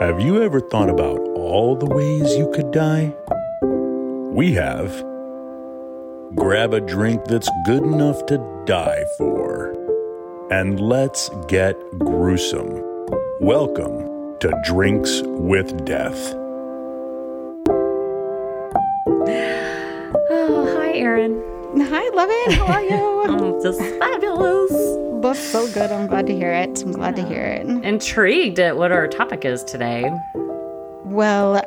Have you ever thought about all the ways you could die? We have. Grab a drink that's good enough to die for. And let's get gruesome. Welcome to Drinks with Death. Oh, hi, Erin. Hi, Levin. How are you? I'm just fabulous. That's so good. I'm glad to hear it. I'm glad to hear it. Intrigued at what our topic is today. Well,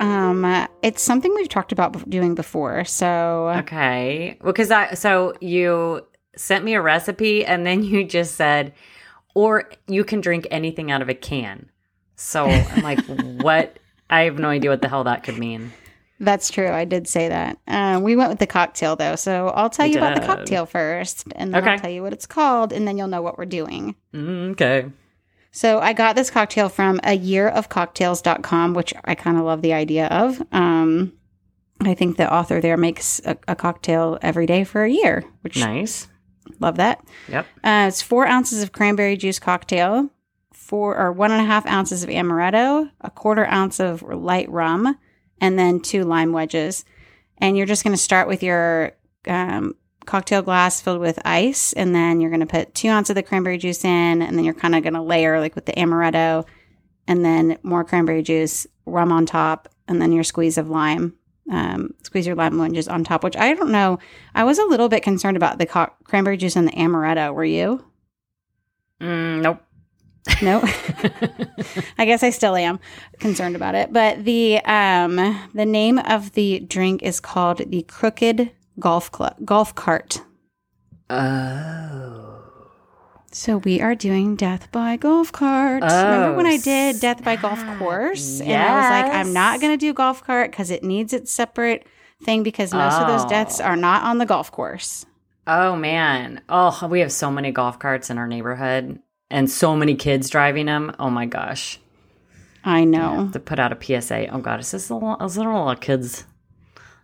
um, it's something we've talked about doing before. So, Okay. well, Because I, so you sent me a recipe and then you just said, or you can drink anything out of a can. So I'm like, what? I have no idea what the hell that could mean. That's true. I did say that. Uh, we went with the cocktail, though. So, I'll tell you about the cocktail first, and then Okay. I'll tell you what it's called, and then you'll know what we're doing. Mm, Okay. So I got this cocktail from a year of cocktails.com, which I kind of love the idea of. Um, I think the author there makes a, a cocktail every day for a year, which Nice. love that. Yep. Uh, it's four ounces of cranberry juice cocktail, four or one and a half ounces of amaretto, a quarter ounce of light rum, and then two lime wedges. And you're just going to start with your um, cocktail glass filled with ice, and then you're going to put two ounces of the cranberry juice in, and then you're kind of going to layer like with the amaretto, and then more cranberry juice, rum on top, and then your squeeze of lime. Um, squeeze your lime wedges on top, which I don't know. I was a little bit concerned about the co- cranberry juice and the amaretto. Were you? Mm, nope. No, I guess I still am concerned about it. But the um the name of the drink is called the Crooked Golf Club Golf Cart. Oh. So we are doing Death by Golf Cart. Remember when I Oh, did Death by Golf. Course, and I was like, I'm not going to do golf cart because it needs its separate thing because most of those deaths Oh. are not on the golf course. Oh man. Oh, we have so many golf carts in our neighborhood and so many kids driving them. Oh my gosh. I know. To put out a PSA. Oh god, is this a lot, is there a lot of kids?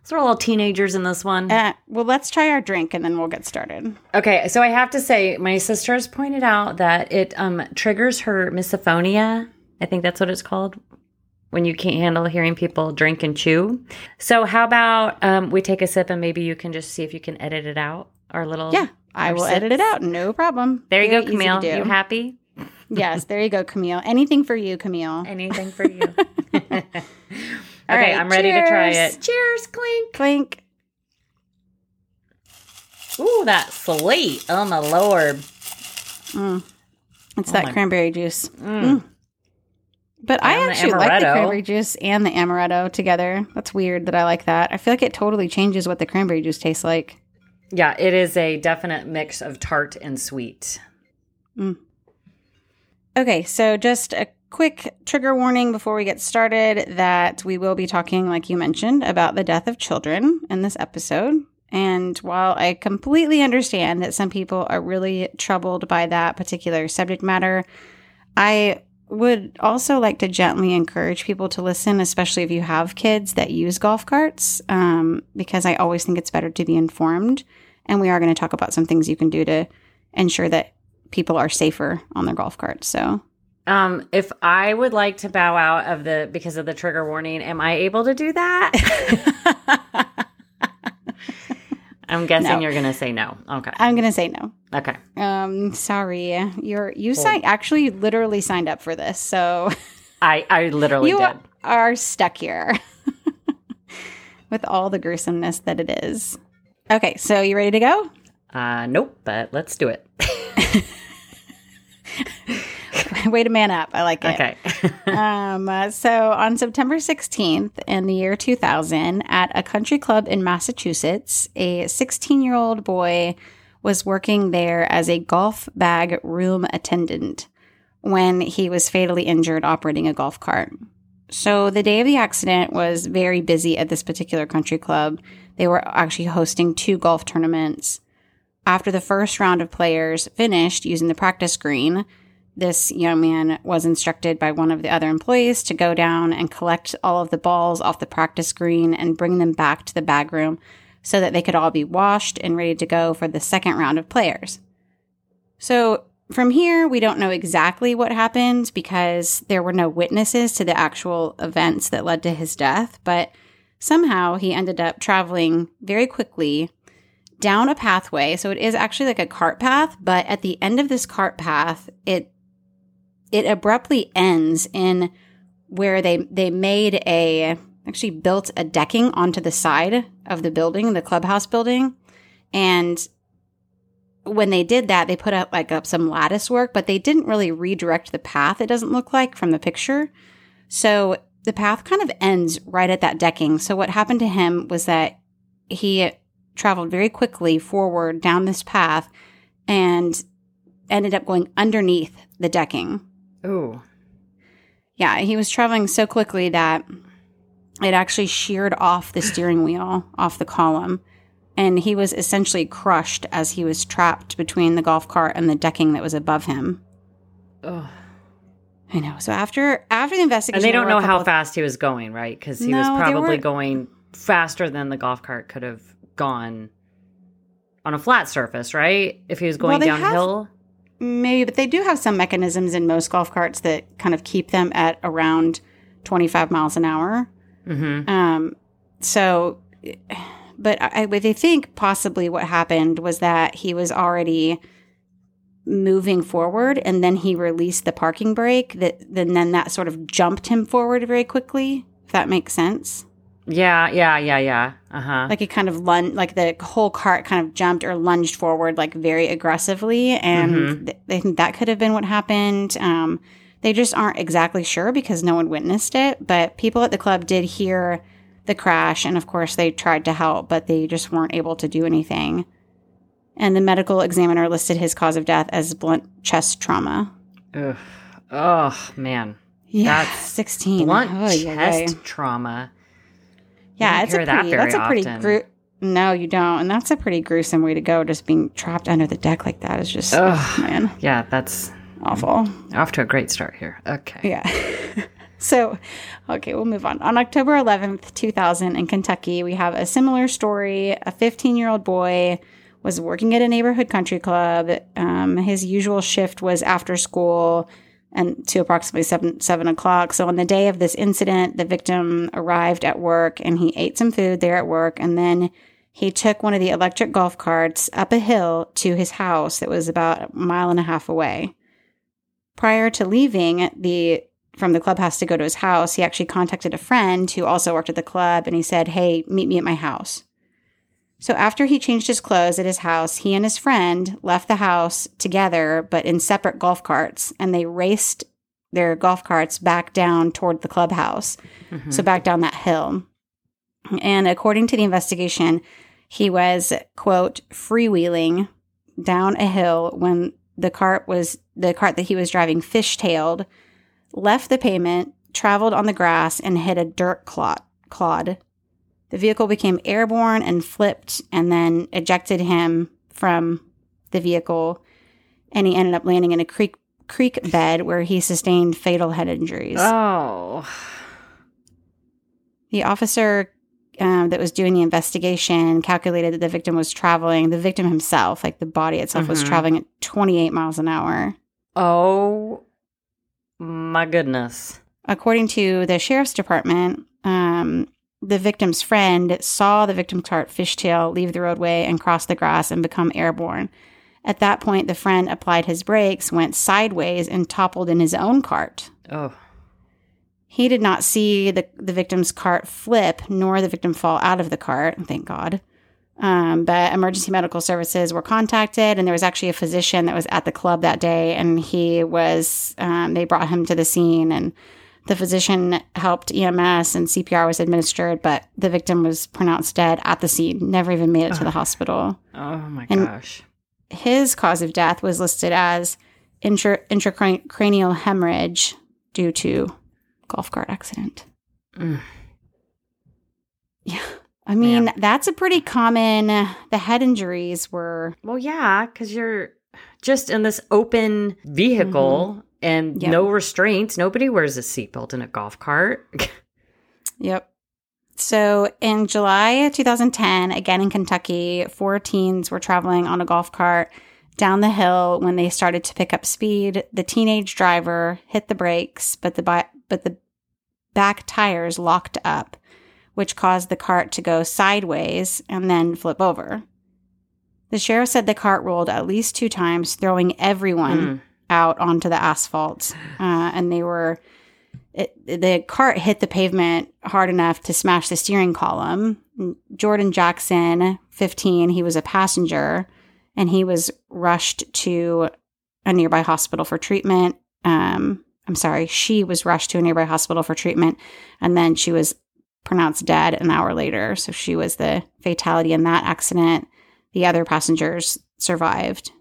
Is there a lot of teenagers in this one? Uh, well, let's try our drink and then we'll get started. Okay, so I have to say, my sister has pointed out that it um, triggers her misophonia. I think that's what it's called when you can't handle hearing people drink and chew. So, how about um, we take a sip and maybe you can just see if you can edit it out? Our little Yeah, I will edit it out. No problem. There you Very go, Camille. You happy? yes, there you go, Camille. Anything for you, Camille. Anything for you? okay, right, I'm ready to try it. Cheers, clink. Clink. Ooh, that slate. Oh my lord. It's Oh that my- cranberry juice. Mm. But I And the actually like the cranberry juice and the amaretto together. That's weird that I like that. I feel like it totally changes what the cranberry juice tastes like. Yeah, it is a definite mix of tart and sweet. Mm. Okay, so just a quick trigger warning before we get started that we will be talking, like you mentioned, about the death of children in this episode. And while I completely understand that some people are really troubled by that particular subject matter, I would also like to gently encourage people to listen, especially if you have kids that use golf carts, um, because I always think it's better to be informed. And we are going to talk about some things you can do to ensure that people are safer on their golf carts. So, Um, if I would like to bow out of the because of the trigger warning, am I able to do that? I'm guessing No. you're gonna say no. Okay. I'm going to say no. Okay. Um, sorry, you're you signed actually literally signed up for this, so I I literally you did. are stuck here with all the gruesomeness that it is. Okay, so you ready to go? Uh, nope. But let's do it. Way to man up. I like it. Okay. um, uh, so on September 16th in the year 2000, at a country club in Massachusetts, a 16 year old boy was working there as a golf bag room attendant when he was fatally injured operating a golf cart. So the day of the accident was very busy at this particular country club. They were actually hosting two golf tournaments. After the first round of players finished using the practice green, this young man was instructed by one of the other employees to go down and collect all of the balls off the practice green and bring them back to the bag room so that they could all be washed and ready to go for the second round of players. So from here, we don't know exactly what happened because there were no witnesses to the actual events that led to his death, but somehow he ended up traveling very quickly down a pathway. So it is actually like a cart path, but at the end of this cart path, it it abruptly ends in where they they made a actually built a decking onto the side of the building, the clubhouse building. And when they did that, they put up like up some lattice work, but they didn't really redirect the path, it doesn't look like from the picture. So the path kind of ends right at that decking. So what happened to him was that he traveled very quickly forward down this path and ended up going underneath the decking. Ooh. Yeah, he was traveling so quickly that it actually sheared off the steering wheel off the column. And he was essentially crushed as he was trapped between the golf cart and the decking that was above him. Ugh. I know. So after after the investigation, And they don't know how of- fast he was going, right? Because he was No, they probably were- going faster than the golf cart could have gone on a flat surface, right? If he was Well, going have- downhill. Maybe, but they do have some mechanisms in most golf carts that kind of keep them at around 25 miles an hour. Mm-hmm. Um, so, but I, I think possibly what happened was that he was already moving forward and then he released the parking brake that then then that sort of jumped him forward very quickly if that makes sense Yeah, yeah, yeah, yeah. Uh huh. like it kind of lunged like the whole cart kind of jumped or lunged forward like very aggressively and Mhm. th- they think that could have been what happened um, they just aren't exactly sure because no one witnessed it but people at the club did hear the crash and of course they tried to help but they just weren't able to do anything and the medical examiner listed his cause of death as blunt chest trauma Ugh. Oh man, yeah That's 16 blunt Oh, chest yeah. trauma. Yeah, it's a that pretty. very that's a pretty. Gru- no, you don't, and that's a pretty gruesome way to go. Just being trapped under the deck like that is just Ugh. man Yeah, that's awful. off to a great start here. Okay. Yeah. so, okay, we'll move on. On October 11th, 2000, in Kentucky, we have a similar story. A 15 year old boy was working at a neighborhood country club. Um, his usual shift was after school and to approximately seven seven o'clock. So on the day of this incident, the victim arrived at work and he ate some food there at work, and then he took one of the electric golf carts up a hill to his house that was about a mile and a half away. Prior to leaving the from the clubhouse to go to his house, he actually contacted a friend who also worked at the club and he said, Hey, meet me at my house. So after he changed his clothes at his house, he and his friend left the house together, but in separate golf carts, and they raced their golf carts back down toward the clubhouse. Mhm. So back down that hill. And according to the investigation, he was, quote, freewheeling down a hill when the cart was the cart that he was driving fishtailed, left the pavement, traveled on the grass, and hit a dirt clod. clod. The vehicle became airborne and flipped and then ejected him from the vehicle. And he ended up landing in a creek creek bed where he sustained fatal head injuries. Oh. The officer um, that was doing the investigation calculated that the victim was traveling, the victim himself, like the body itself, was Mhm. traveling at 28 miles an hour. Oh my goodness. According to the sheriff's department, um, the victim's friend saw the victim's cart fishtail leave the roadway and cross the grass and become airborne. At that point, the friend applied his brakes, went sideways, and toppled in his own cart. Oh. He did not see the, the victim's cart flip, nor the victim fall out of the cart, thank God. Um, but emergency medical services were contacted, and there was actually a physician that was at the club that day, and he was, um, they brought him to the scene, and the physician helped EMS, and CPR was administered, but the victim was pronounced dead at the scene, never even made it to the hospital. Oh my And- gosh. His cause of death was listed as intra- intracranial hemorrhage due to golf cart accident. Mm. Yeah. I mean, Man. that's a pretty common the head injuries were Well, yeah, because you're just in this open vehicle and Yep. no restraints. Nobody wears a seatbelt in a golf cart. Yep. So in July 2010, again in Kentucky, four teens were traveling on a golf cart Down the hill, when they started to pick up speed, the teenage driver hit the brakes, but the bi- but the back tires locked up, which caused the cart to go sideways and then flip over. The sheriff said the cart rolled at least two times, throwing everyone Mm. Out onto the asphalt, uh, and they were. It, the cart hit the pavement hard enough to smash the steering column. Jordan Jackson, 15, he was a passenger and he was rushed to a nearby hospital for treatment. Um, I'm sorry, she was rushed to a nearby hospital for treatment and then she was pronounced dead an hour later. So she was the fatality in that accident. The other passengers survived.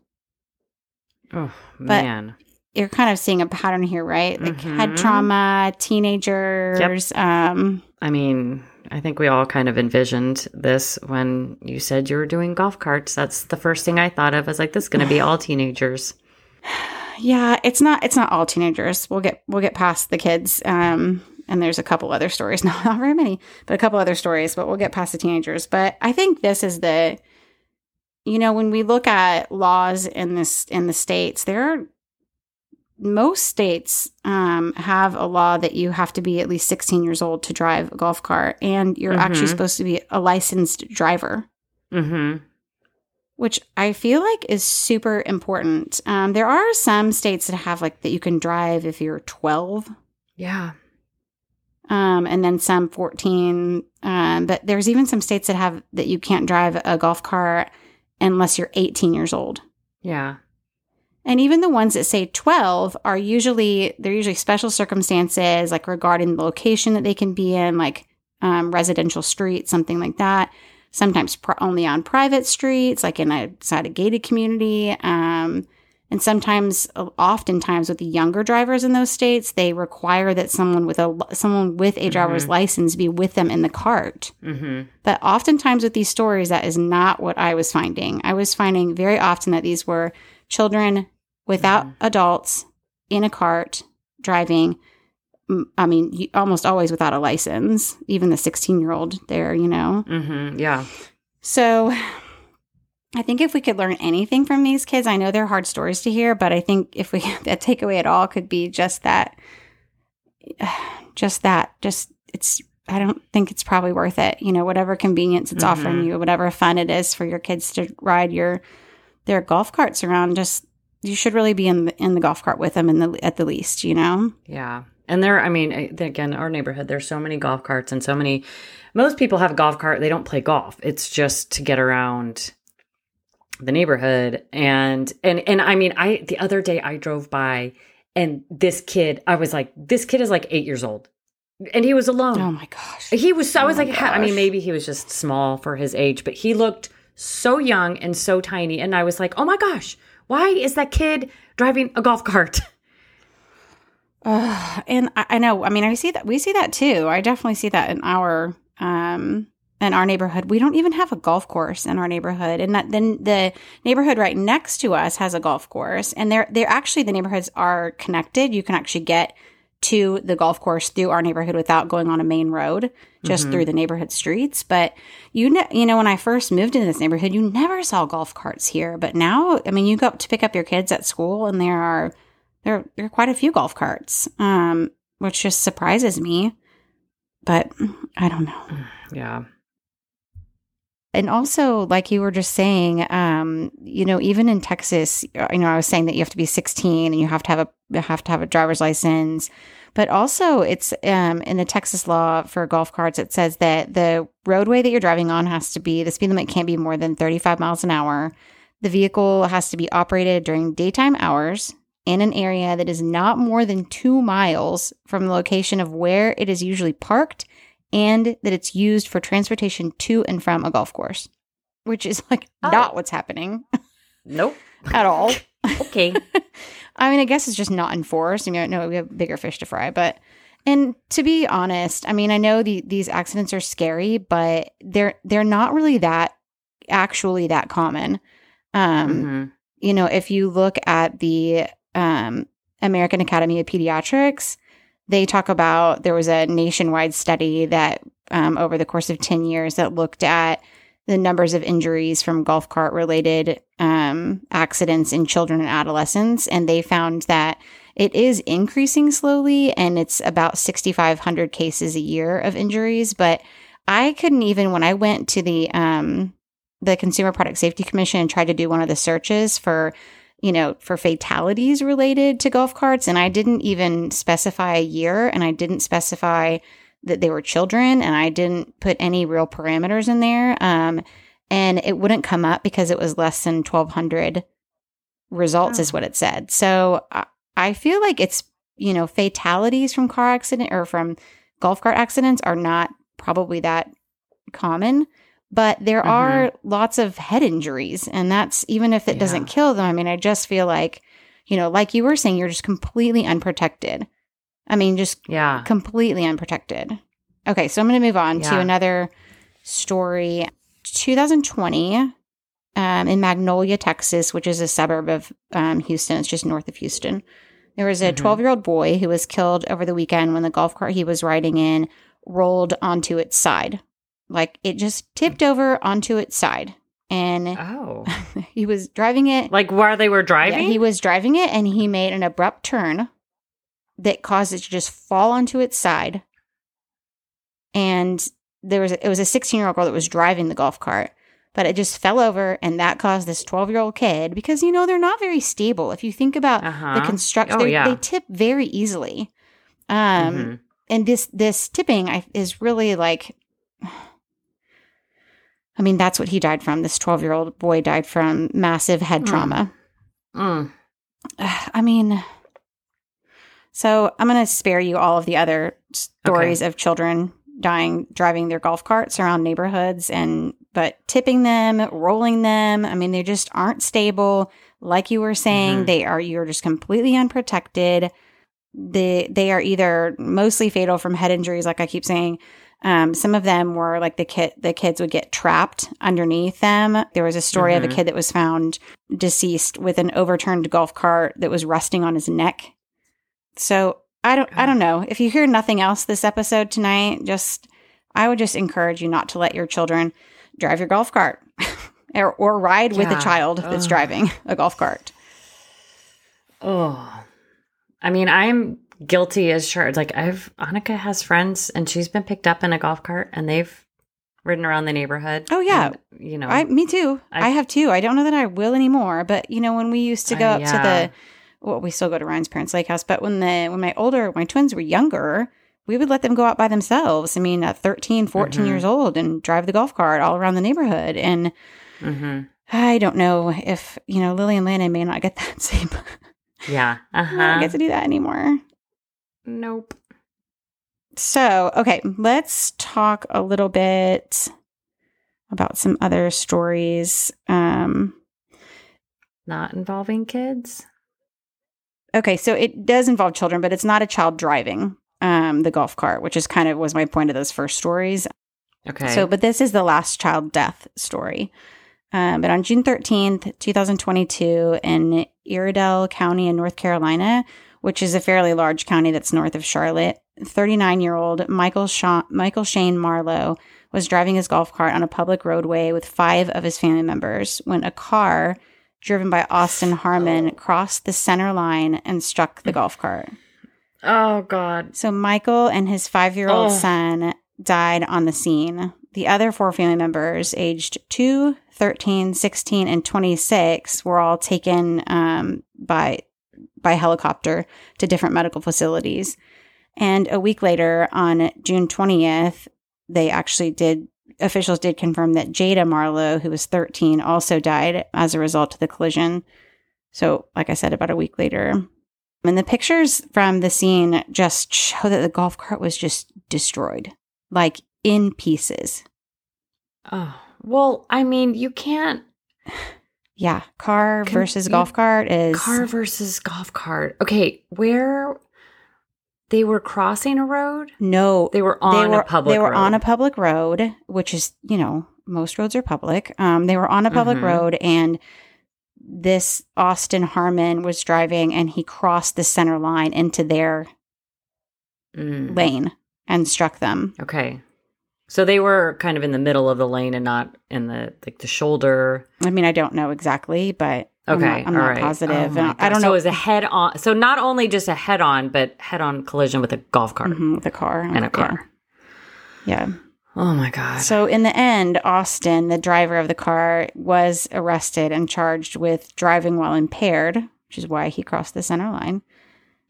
Oh But- man. You're kind of seeing a pattern here, right? Like head Mhm. trauma, teenagers. Um, I mean, I think we all kind of envisioned this when you said you were doing golf carts. That's the first thing I thought of. I was like, this is going to be all teenagers. yeah, it's not it's not all teenagers. We'll get we'll get past the kids. Um, and there's a couple other stories, not, not very many, but a couple other stories, but we'll get past the teenagers. But I think this is the you know, when we look at laws in this in the states, there are most states um, have a law that you have to be at least 16 years old to drive a golf cart, and you're actually Mhm. supposed to be a licensed driver Mm-hmm. which I feel like is super important. Um, there are some states that have like that you can drive if you're 12, Yeah. um, and then some 14. Um, but there's even some states that have that you can't drive a golf cart unless you're 18 years old. Yeah. And even the ones that say 12 are usually, they're usually special circumstances, like regarding the location that they can be in, like um, residential streets, something like that. Sometimes pr- only on private streets, like in a side of gated community. Um, and sometimes, oftentimes, with the younger drivers in those states, they require that someone with a someone with a driver's Mhm. license be with them in the cart. Mm-hmm. But oftentimes with these stories, that is not what I was finding. I was finding very often that these were children without Mhm. adults in a cart driving. I mean, almost always without a license, even the 16 year old there, you know? Mm-hmm. Yeah. So I think if we could learn anything from these kids, I know they're hard stories to hear, but I think if we, that takeaway at all could be just that, just that, just it's, I don't think it's probably worth it. You know, whatever convenience it's offering Mhm. you, whatever fun it is for your kids to ride your, their golf carts around, just, you should really be in the, in the golf cart with them in the, at the least, you know? Yeah. And there, I mean, again, our neighborhood, there's so many golf carts and so many, most people have a golf cart. They don't play golf. It's just to get around the neighborhood. And, and, and I mean, I, the other day I drove by and this kid, I was like, this kid is like eight years old and he was alone. Oh my gosh. He was. I Oh was like, ha- I mean, maybe he was just small for his age, but he looked so young and so tiny. And I was like, oh my gosh, why is that kid driving a golf cart? Ugh, and I, I know. I mean, I see that. We see that too. I definitely see that in our um in our neighborhood. We don't even have a golf course in our neighborhood, and that, then the neighborhood right next to us has a golf course. And they're they're actually the neighborhoods are connected. You can actually get to the golf course through our neighborhood without going on a main road, just Mhm. through the neighborhood streets. But you know, you know, when I first moved into this neighborhood, you never saw golf carts here. But now, I mean, you go to pick up your kids at school, and there are there there are quite a few golf carts, um, which just surprises me. But I don't know. Yeah. And also, like you were just saying, um, you know, even in Texas, uh, you know, I was saying that you have to be 16 and you have to have a you have to have a driver's license. But also, it's um, in the Texas law for golf carts. It says that the roadway that you're driving on has to be the speed limit can't be more than 35 miles an hour. The vehicle has to be operated during daytime hours in an area that is not more than two miles from the location of where it is usually parked and that it's used for transportation to and from a golf course, which is like Oh. not what's happening Nope. at all. Okay. I mean, I guess it's just not enforced. I mean, no, we have bigger fish to fry, but and to be honest, I mean, I know the, these accidents are scary, but they're they're not really that actually that common. Um, Mhm. you know, if you look at the um, American Academy of Pediatrics, they talk about there was a nationwide study that um, over the course of 10 years that looked at the numbers of injuries from golf cart related um, accidents in children and adolescents. And they found that it is increasing slowly and it's about 6,500 cases a year of injuries. But I couldn't even, when I went to the, um, the Consumer Product Safety Commission and tried to do one of the searches for, you know, for fatalities related to golf carts, and I didn't even specify a year and I didn't specify that they were children and I didn't put any real parameters in there. Um, and it wouldn't come up because it was less than 1200 results, oh. is what it said. So I, I feel like it's, you know, fatalities from car accident or from golf cart accidents are not probably that common but there mm-hmm. are lots of head injuries and that's even if it yeah. doesn't kill them i mean i just feel like you know like you were saying you're just completely unprotected i mean just yeah completely unprotected okay so i'm going to move on yeah. to another story 2020 um, in magnolia texas which is a suburb of um, houston it's just north of houston there was a 12 mm-hmm. year old boy who was killed over the weekend when the golf cart he was riding in rolled onto its side like it just tipped over onto its side. And oh, he was driving it. Like while they were driving? Yeah, he was driving it and he made an abrupt turn that caused it to just fall onto its side. And there was a, it was a 16 year old girl that was driving the golf cart, but it just fell over and that caused this 12 year old kid because you know they're not very stable. If you think about uh-huh. the construction, oh, yeah. they tip very easily. Um, mm-hmm. and this this tipping I, is really like I mean, that's what he died from. This 12 year old boy died from massive head mm. trauma. Mm. I mean, so I'm going to spare you all of the other stories okay. of children dying driving their golf carts around neighborhoods and but tipping them, rolling them. I mean, they just aren't stable. Like you were saying, mm-hmm. they are you're just completely unprotected. They they are either mostly fatal from head injuries, like I keep saying, um, some of them were like the kid, the kids would get trapped underneath them. There was a story mm-hmm. of a mm-hmm. kid that was found deceased with an overturned golf cart that was resting on his neck. So I don't, I don't know. If you hear nothing else this episode tonight, just I would just encourage you not to let your children drive your golf cart or, or ride yeah. with a child that's driving a golf cart. Oh, I mean, I'm guilty as charged. Like I've Annika has friends and she's been picked up in a golf cart and they've ridden around the neighborhood. Oh yeah, and, you know, I me too. I, I, have too. I don't know that I will anymore, but you know when we used to go uh, up yeah. to the well, we still go to Ryan's parents' lake house, but when the when my older my twins were younger, we would let them go out by themselves. I mean, at 13, 14 mm-hmm. years old and drive the golf cart all around the neighborhood and mm-hmm. I don't know if, you know, Lily and Landon may not get that same yeah. Uh-huh. I don't get to do that anymore. Nope. So, okay, let's talk a little bit about some other stories. Um, not involving kids. Okay, so it does involve children, but it's not a child driving um, the golf cart, which is kind of was my point of those first stories. Okay. So, but this is the last child death story. Um, but on June 13th, 2022, in Iredell County in North Carolina, which is a fairly large county that's north of Charlotte. 39 year old Michael, Sha- Michael Shane Marlowe was driving his golf cart on a public roadway with five of his family members when a car driven by Austin Harmon crossed the center line and struck the golf cart. Oh, God. So Michael and his five year old oh. son died on the scene. The other four family members, aged 2, 13, 16, and 26, were all taken um, by by helicopter to different medical facilities. And a week later, on June 20th, they actually did, officials did confirm that Jada Marlowe, who was 13, also died as a result of the collision. So, like I said, about a week later. And the pictures from the scene just show that the golf cart was just destroyed, like in pieces. Oh, well, I mean, you can't. Yeah, car Can versus golf cart is car versus golf cart. Okay, where they were crossing a road? No, they were on they were, a public. They were road. on a public road, which is you know most roads are public. Um, they were on a public mm-hmm. road, and this Austin Harmon was driving, and he crossed the center line into their mm. lane and struck them. Okay, So they were kind of in the middle of the lane and not in the like the shoulder. I mean, I don't know exactly, but I'm Okay, not, I'm all not right. positive. Oh I don't So know it was a head on. So not only just a head on, but head on collision with a golf cart Mhm, with a car and a car. Yeah. yeah. Oh my god. So in the end, Austin, the driver of the car, was arrested and charged with driving while impaired, which is why he crossed the center line.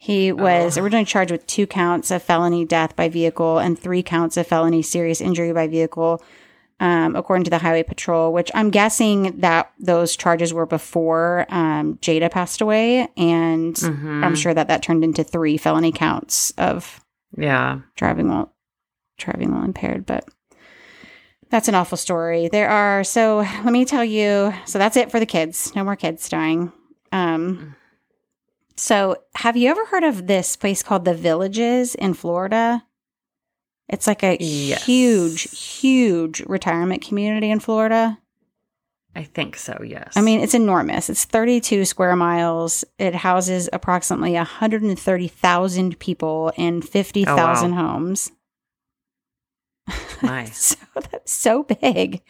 He was Oh. originally charged with two counts of felony death by vehicle and three counts of felony serious injury by vehicle, um, according to the Highway Patrol. Which I'm guessing that those charges were before um, Jada passed away, and Mhm. I'm sure that that turned into three felony counts of yeah. driving while driving while impaired but that's an awful story there are so let me tell you so that's it for the kids no more kids dying um so have you ever heard of this place called the villages in florida it's like a Yes. huge huge retirement community in florida I think so. Yes. I mean, it's enormous. It's 32 square miles. It houses approximately 130,000 people in 50,000 homes. nice. So that's so big.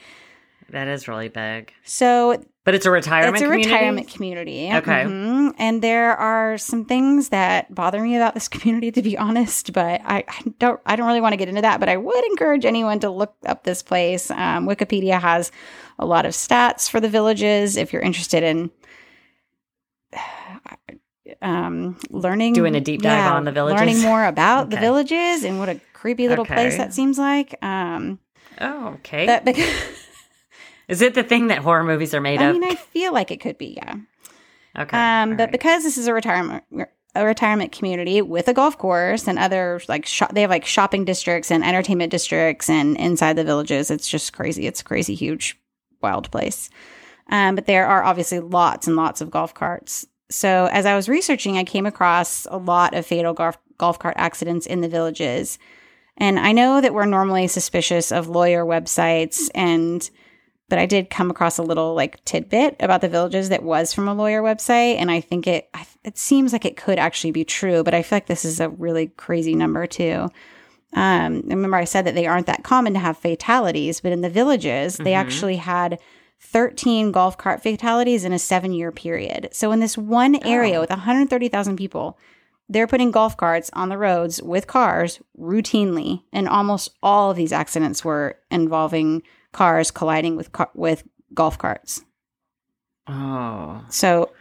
That is really big. So But it's a retirement. it's a community? retirement community. Okay. Mhm. And there are some things that bother me about this community, to be honest. But I, I don't. I don't really want to get into that. But I would encourage anyone to look up this place. Um, Wikipedia has a lot of stats for the villages. If you're interested in um, learning, Doing a deep dive on the villages? learning more about the villages and what a creepy little place that seems like. Um, Oh, okay. that because. Is it the thing that horror movies are made I of? I mean, I feel like it could be, yeah. okay. Um, but right. because this is a retirement a retirement community with a golf course and other like shop, they have like shopping districts and entertainment districts and inside the villages, it's just crazy. It's a crazy, huge, wild place. Um, but there are obviously lots and lots of golf carts. So as I was researching, I came across a lot of fatal golf golf cart accidents in the villages. And I know that we're normally suspicious of lawyer websites and but I did come across a little like tidbit about the villages that was from a lawyer website, and I think it I- it seems like it could actually be true, but I feel like this is a really crazy number too. Um, remember, I said that they aren't that common to have fatalities, but in the villages, they Mhm. actually had 13 golf cart fatalities in a seven year period. So, in this one area Oh. with 130,000 people, they're putting golf carts on the roads with cars routinely, and almost all of these accidents were involving cars colliding with car- with golf carts. oh, So,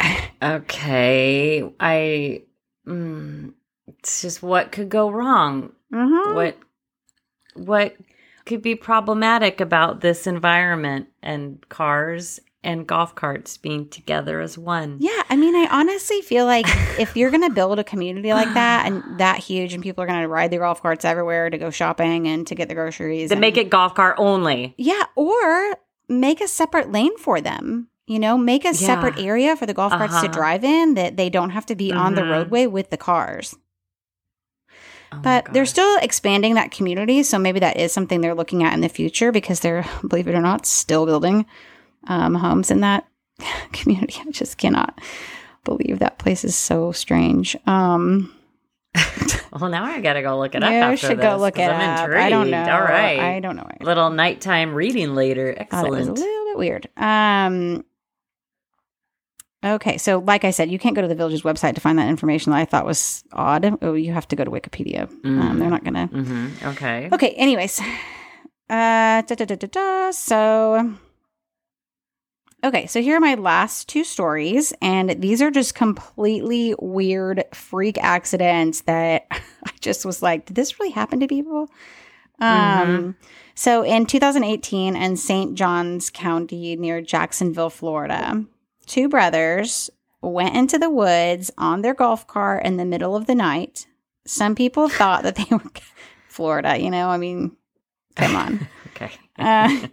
okay. I. Mm, it's just what could go wrong. mhm. What what could be problematic about this environment and cars and golf carts being together as one? yeah, I mean, I honestly feel like if you're going to build a community like that and that huge, and people are going to ride their golf carts everywhere to go shopping and to get the groceries, To and- make it golf cart only. yeah, or make a separate lane for them. You know, make a separate area for the golf carts to Uh-huh. drive in that they don't have to be on the Mhm. roadway with the cars. Oh But they're still expanding that community, so maybe that is something they're looking at in the future because they're, believe it or not, still building um, homes in that community. I just cannot believe that place is so strange. Um, Well, now I gotta go look it up. you after should go look it I'm up. Intrigued. I don't know. All right. I don't know. I Little nighttime reading later. was a little bit weird. Um, okay, so like I said, you can't go to the village's website to find that information that I thought was odd. Oh, you have to go to Wikipedia. Um, Mm. they're not going to. hmm Okay. Okay, anyways. Uh, da, da, da, da, da. So, okay, so here are my last two stories, and these are just completely weird freak accidents that I just was like, did this really happen to people? Um, so in 2018 in St. Johns County near Jacksonville, Florida, two brothers went into the woods on their golf cart in the middle of the night. Some people thought that they were Florida, you know, I mean, come on. Okay. Uh,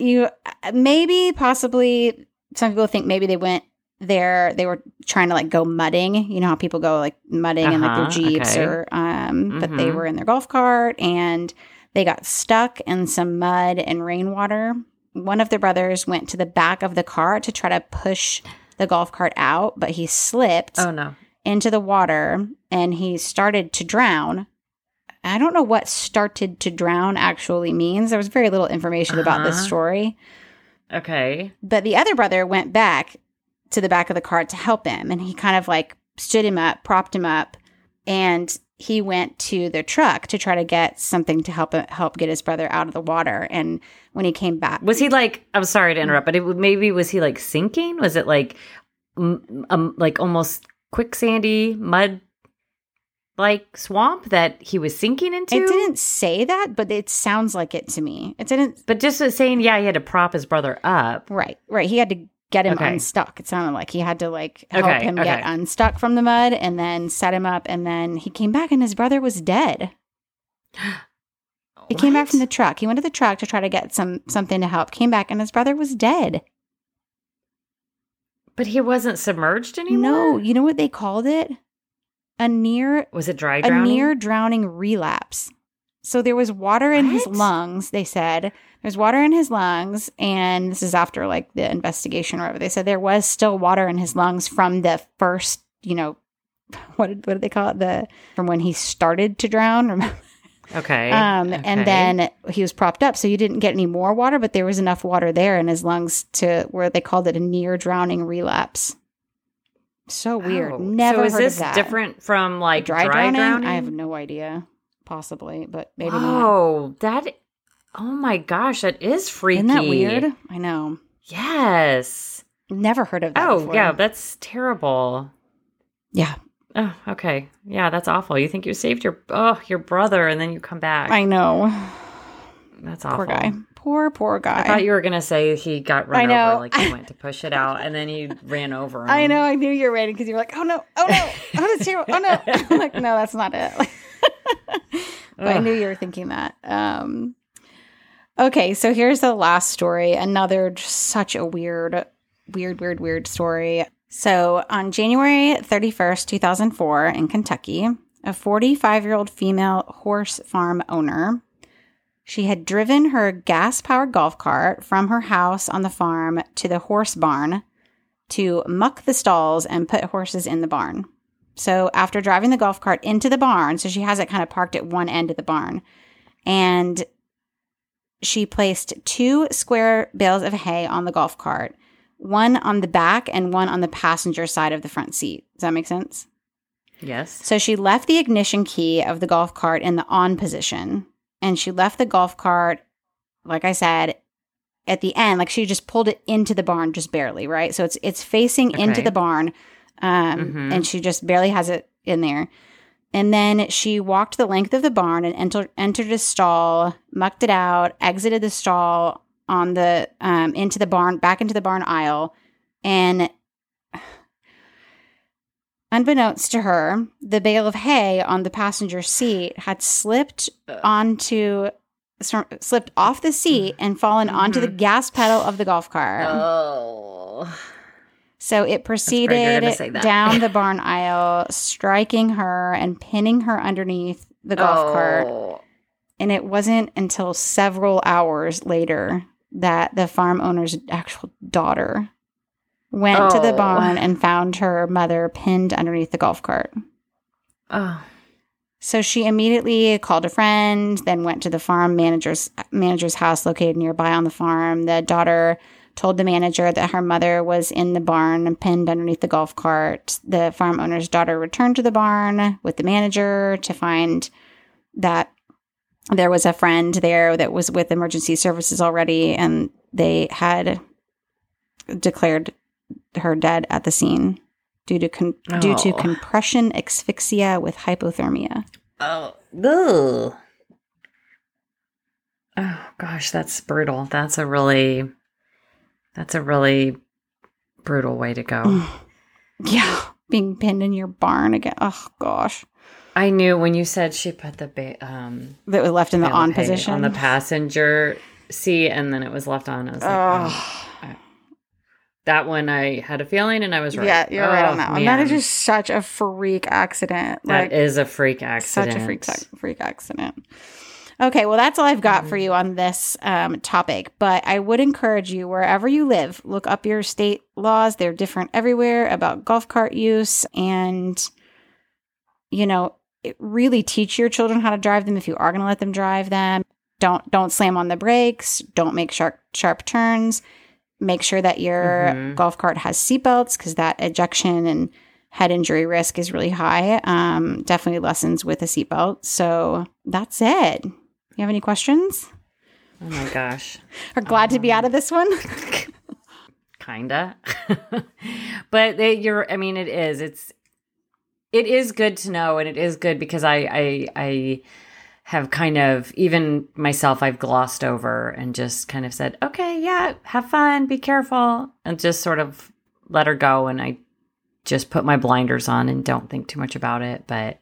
you maybe possibly some people think maybe they went there they were trying to like go mudding you know how people go like mudding in like their Uh-huh, jeeps okay. or um but they Mhm. were in their golf cart and they got stuck in some mud and rainwater one of the brothers went to the back of the cart to try to push the golf cart out but he slipped oh no. into the water and he started to drown I don't know what started to drown actually means. There was very little information about this Uh-huh. story. Okay. But the other brother went back to the back of the cart to help him and he kind of like stood him up, propped him up, and he went to the truck to try to get something to help help get his brother out of the water. And when he came back, Was he like? I'm sorry to interrupt, but it, maybe was he like sinking? Was it like, um, like almost quicksandy mud, like swamp that he was sinking into? it didn't say that, but it sounds like it to me. It didn't. But just saying, yeah, he had to prop his brother up. Right, right. He had to get him Okay. unstuck. It sounded like he had to like help Okay, him get unstuck from the mud and then set him up. And then he came back and his brother was dead. He came back from the truck. He went to the truck to try to get some something to help. Came back and his brother was dead. But he wasn't submerged anymore. No, you know what they called it? A near Was it dry a drowning? near drowning relapse. So there was water in his lungs, they said. There's water in his lungs, and this is after like the investigation or whatever. They said there was still water in his lungs from the first, you know, what did, what did they call it? The from when he started to drown. Remember? okay. Um, okay. and then he was propped up, so you didn't get any more water, but there was enough water there in his lungs to where they called it a near drowning relapse. So weird. Oh, Never So is this different from like dry, dry, drowning? drowning? I have no idea. Possibly, but maybe not. Oh, that. Oh my gosh, that is freaky. Isn't that weird? I know. Yes. Never heard of that. Oh before. yeah, that's terrible. yeah. Oh, okay. Yeah, that's awful. You think you saved your oh your brother, and then you come back. I know. that's awful. Poor guy. Poor poor guy. I thought you were gonna say he got run I know. over, like he went to push it out, and then he ran over him. I know. I knew you were ready because you were like, "Oh no! Oh no! Oh, that's terrible! Oh no!" I'm like, no, that's not it. but I knew you were thinking that. Um, okay, so here's the last story. Another just such a weird, weird, weird, weird story. So on January 31st, 2004, in Kentucky, a 45 year old female horse farm owner. She had driven her gas powered golf cart from her house on the farm to the horse barn to muck the stalls and put horses in the barn. So after driving the golf cart into the barn, so she has it kind of parked at one end of the barn, and she placed two square bales of hay on the golf cart, one on the back and one on the passenger side of the front seat. Does that make sense? Yes. So she left the ignition key of the golf cart in the on position, and she left the golf cart, like I said, at the end. Like she just pulled it into the barn, just barely, right? So it's it's facing into the barn, um, Mhm. and she just barely has it in there. And then she walked the length of the barn and entered entered a stall, mucked it out, exited the stall on the um, into the barn, back into the barn aisle, and Unbeknownst to her, the bale of hay on the passenger seat had slipped onto, slipped off the seat and fallen onto the Mhm. gas pedal of the golf cart. Oh. so it great you're gonna proceeded down the barn aisle, striking her and pinning her underneath the golf cart. Oh. And it wasn't until several hours later that the farm owner's actual daughter went to the Oh. barn and found her mother pinned underneath the golf cart. Oh. So she immediately called a friend, then went to the farm manager's manager's house located nearby on the farm. The daughter told the manager that her mother was in the barn and pinned underneath the golf cart. The farm owner's daughter returned to the barn with the manager to find that there was a friend there that was with emergency services already and they had declared her dead at the scene due to con- due to Oh. compression asphyxia with hypothermia. Oh. Oh gosh, that's brutal. That's a really that's a really brutal way to go. Yeah, being pinned in your barn again. Oh gosh, I knew when you said she put the ba- um that was left in the on position. on the passenger seat and then it was left on. I was like, Ugh. oh. That one I had a feeling and I was right. Yeah, you're right Oh, on that one. That is just such a freak accident. That like is a freak accident. such a freak freak accident. Okay, well that's all I've got Mm-hmm. for you on this um, topic. But I would encourage you wherever you live, look up your state laws. They're different everywhere about golf cart use, and you know really teach your children how to drive them if you are going to let them drive them. Don't don't slam on the brakes. Don't make sharp sharp turns. Make sure that your Mhm. golf cart has seatbelts because that ejection and head injury risk is really high. Um, definitely lessons with a seatbelt. So that's it. You have any questions? Oh my gosh. Are glad to be out of this one. kinda but they, you're i mean it is it's it is good to know and it is good because i i i have kind of even myself i've glossed over and just kind of said okay yeah have fun be careful and just sort of let her go and i just put my blinders on and don't think too much about it but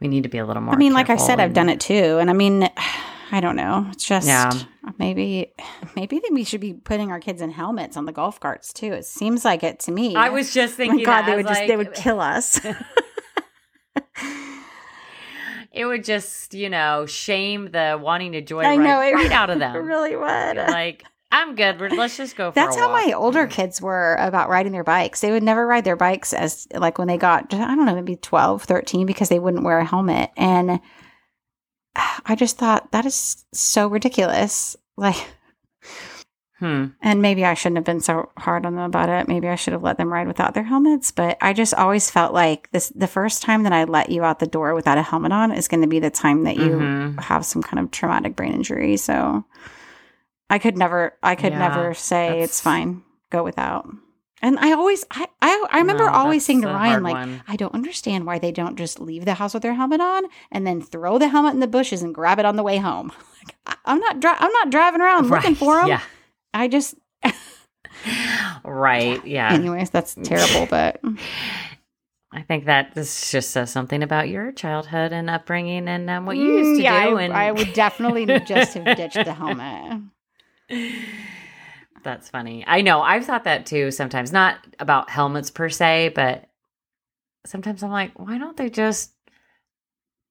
we need to be a little more I mean, like I said, I've done it too, and I mean, I don't know. It's just Yeah. maybe maybe that we should be putting our kids in helmets on the golf carts too. It seems like it to me. i was just thinking my god, that. they would was just they would kill us. It would just, you know, shame the wanting to joy I know, right, it right out of it them. really would. like, I'm good. We're, let's just go for That's how walk. my older mm. kids were about riding their bikes. They would never ride their bikes as like when they got I don't know, maybe 12, 13 because they wouldn't wear a helmet. And I just thought that is so ridiculous. Like Hmm. And maybe I shouldn't have been so hard on them about it. Maybe I should have let them ride without their helmets. But I just always felt like this the first time that I let you out the door without a helmet on is going to be the time that you Mhm. have some kind of traumatic brain injury. So I could never, I could Yeah, never say it's fine, go without. And I always, I, I, I remember No, always saying to Ryan, like, one. I don't understand why they don't just leave the house with their helmet on and then throw the helmet in the bushes and grab it on the way home. Like, I- I'm not, dri- I'm not driving around looking for them. Yeah. I just, Right. Yeah. anyways, that's terrible, but I think that this just says something about your childhood and upbringing and um, what you used to Mm, yeah, do. I, and I would definitely just have ditched the helmet. That's funny. I know. I've thought that too sometimes. Not about helmets per se, but sometimes I'm like, why don't they just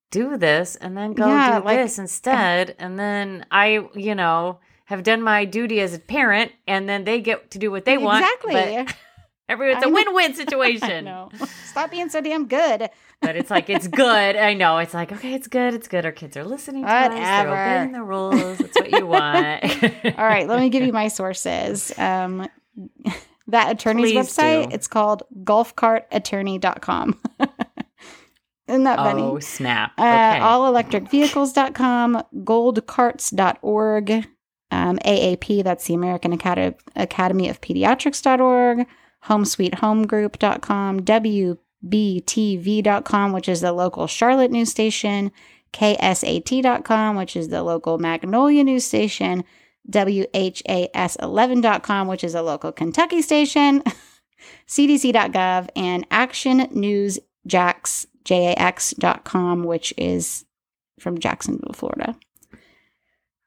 do this and then go Yeah, do like- this instead? And then I, you know, have done my duty as a parent and then they get to do what they want. Exactly. But every, it's I a know. win-win situation. know. Stop being so damn good. But it's like it's good. I know. It's like, okay, it's good. It's good. Our kids are listening to us. They're obeying the rules. That's what you want. All right, let me give you my sources. Um, that attorney's Please website, do. it's called golfcartattorney.com. Isn't that funny? Oh, snap. Uh, Okay. allelectricvehicles.com, golfcarts.org, um, AAP, that's the American Acad- Academy of Pediatrics.org, homesweethomegroup.com, WBTV.com, which is the local Charlotte news station, KSAT.com, which is the local Magnolia news station, WHAS11.com, which is a local Kentucky station, CDC.gov, and Action News Jax, which is from Jacksonville, Florida.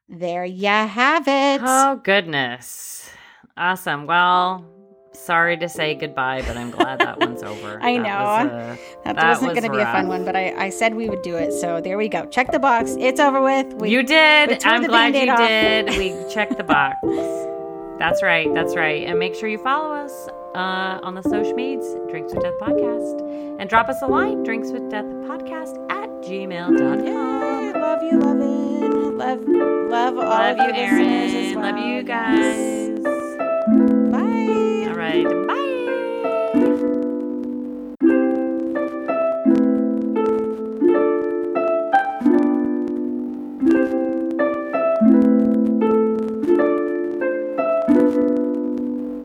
There you have it. Oh goodness. Awesome. Well, sorry to say goodbye, but I'm glad that one's over. I That know. was, uh, that, that wasn't was going to be a fun one, but I, I said we would do it. So there we go. Check the box. It's over with. We, you did. I'm glad you off. did. We checked the box. That's right. That's right. And make sure you follow us uh, on the social medias, Drinks with Death Podcast. And drop us a line, Drinks with Death Podcast at gmail.com love you, Lovin. Love, love all love of you, Aaron. Well. Love you guys. Bye. All right. Bye.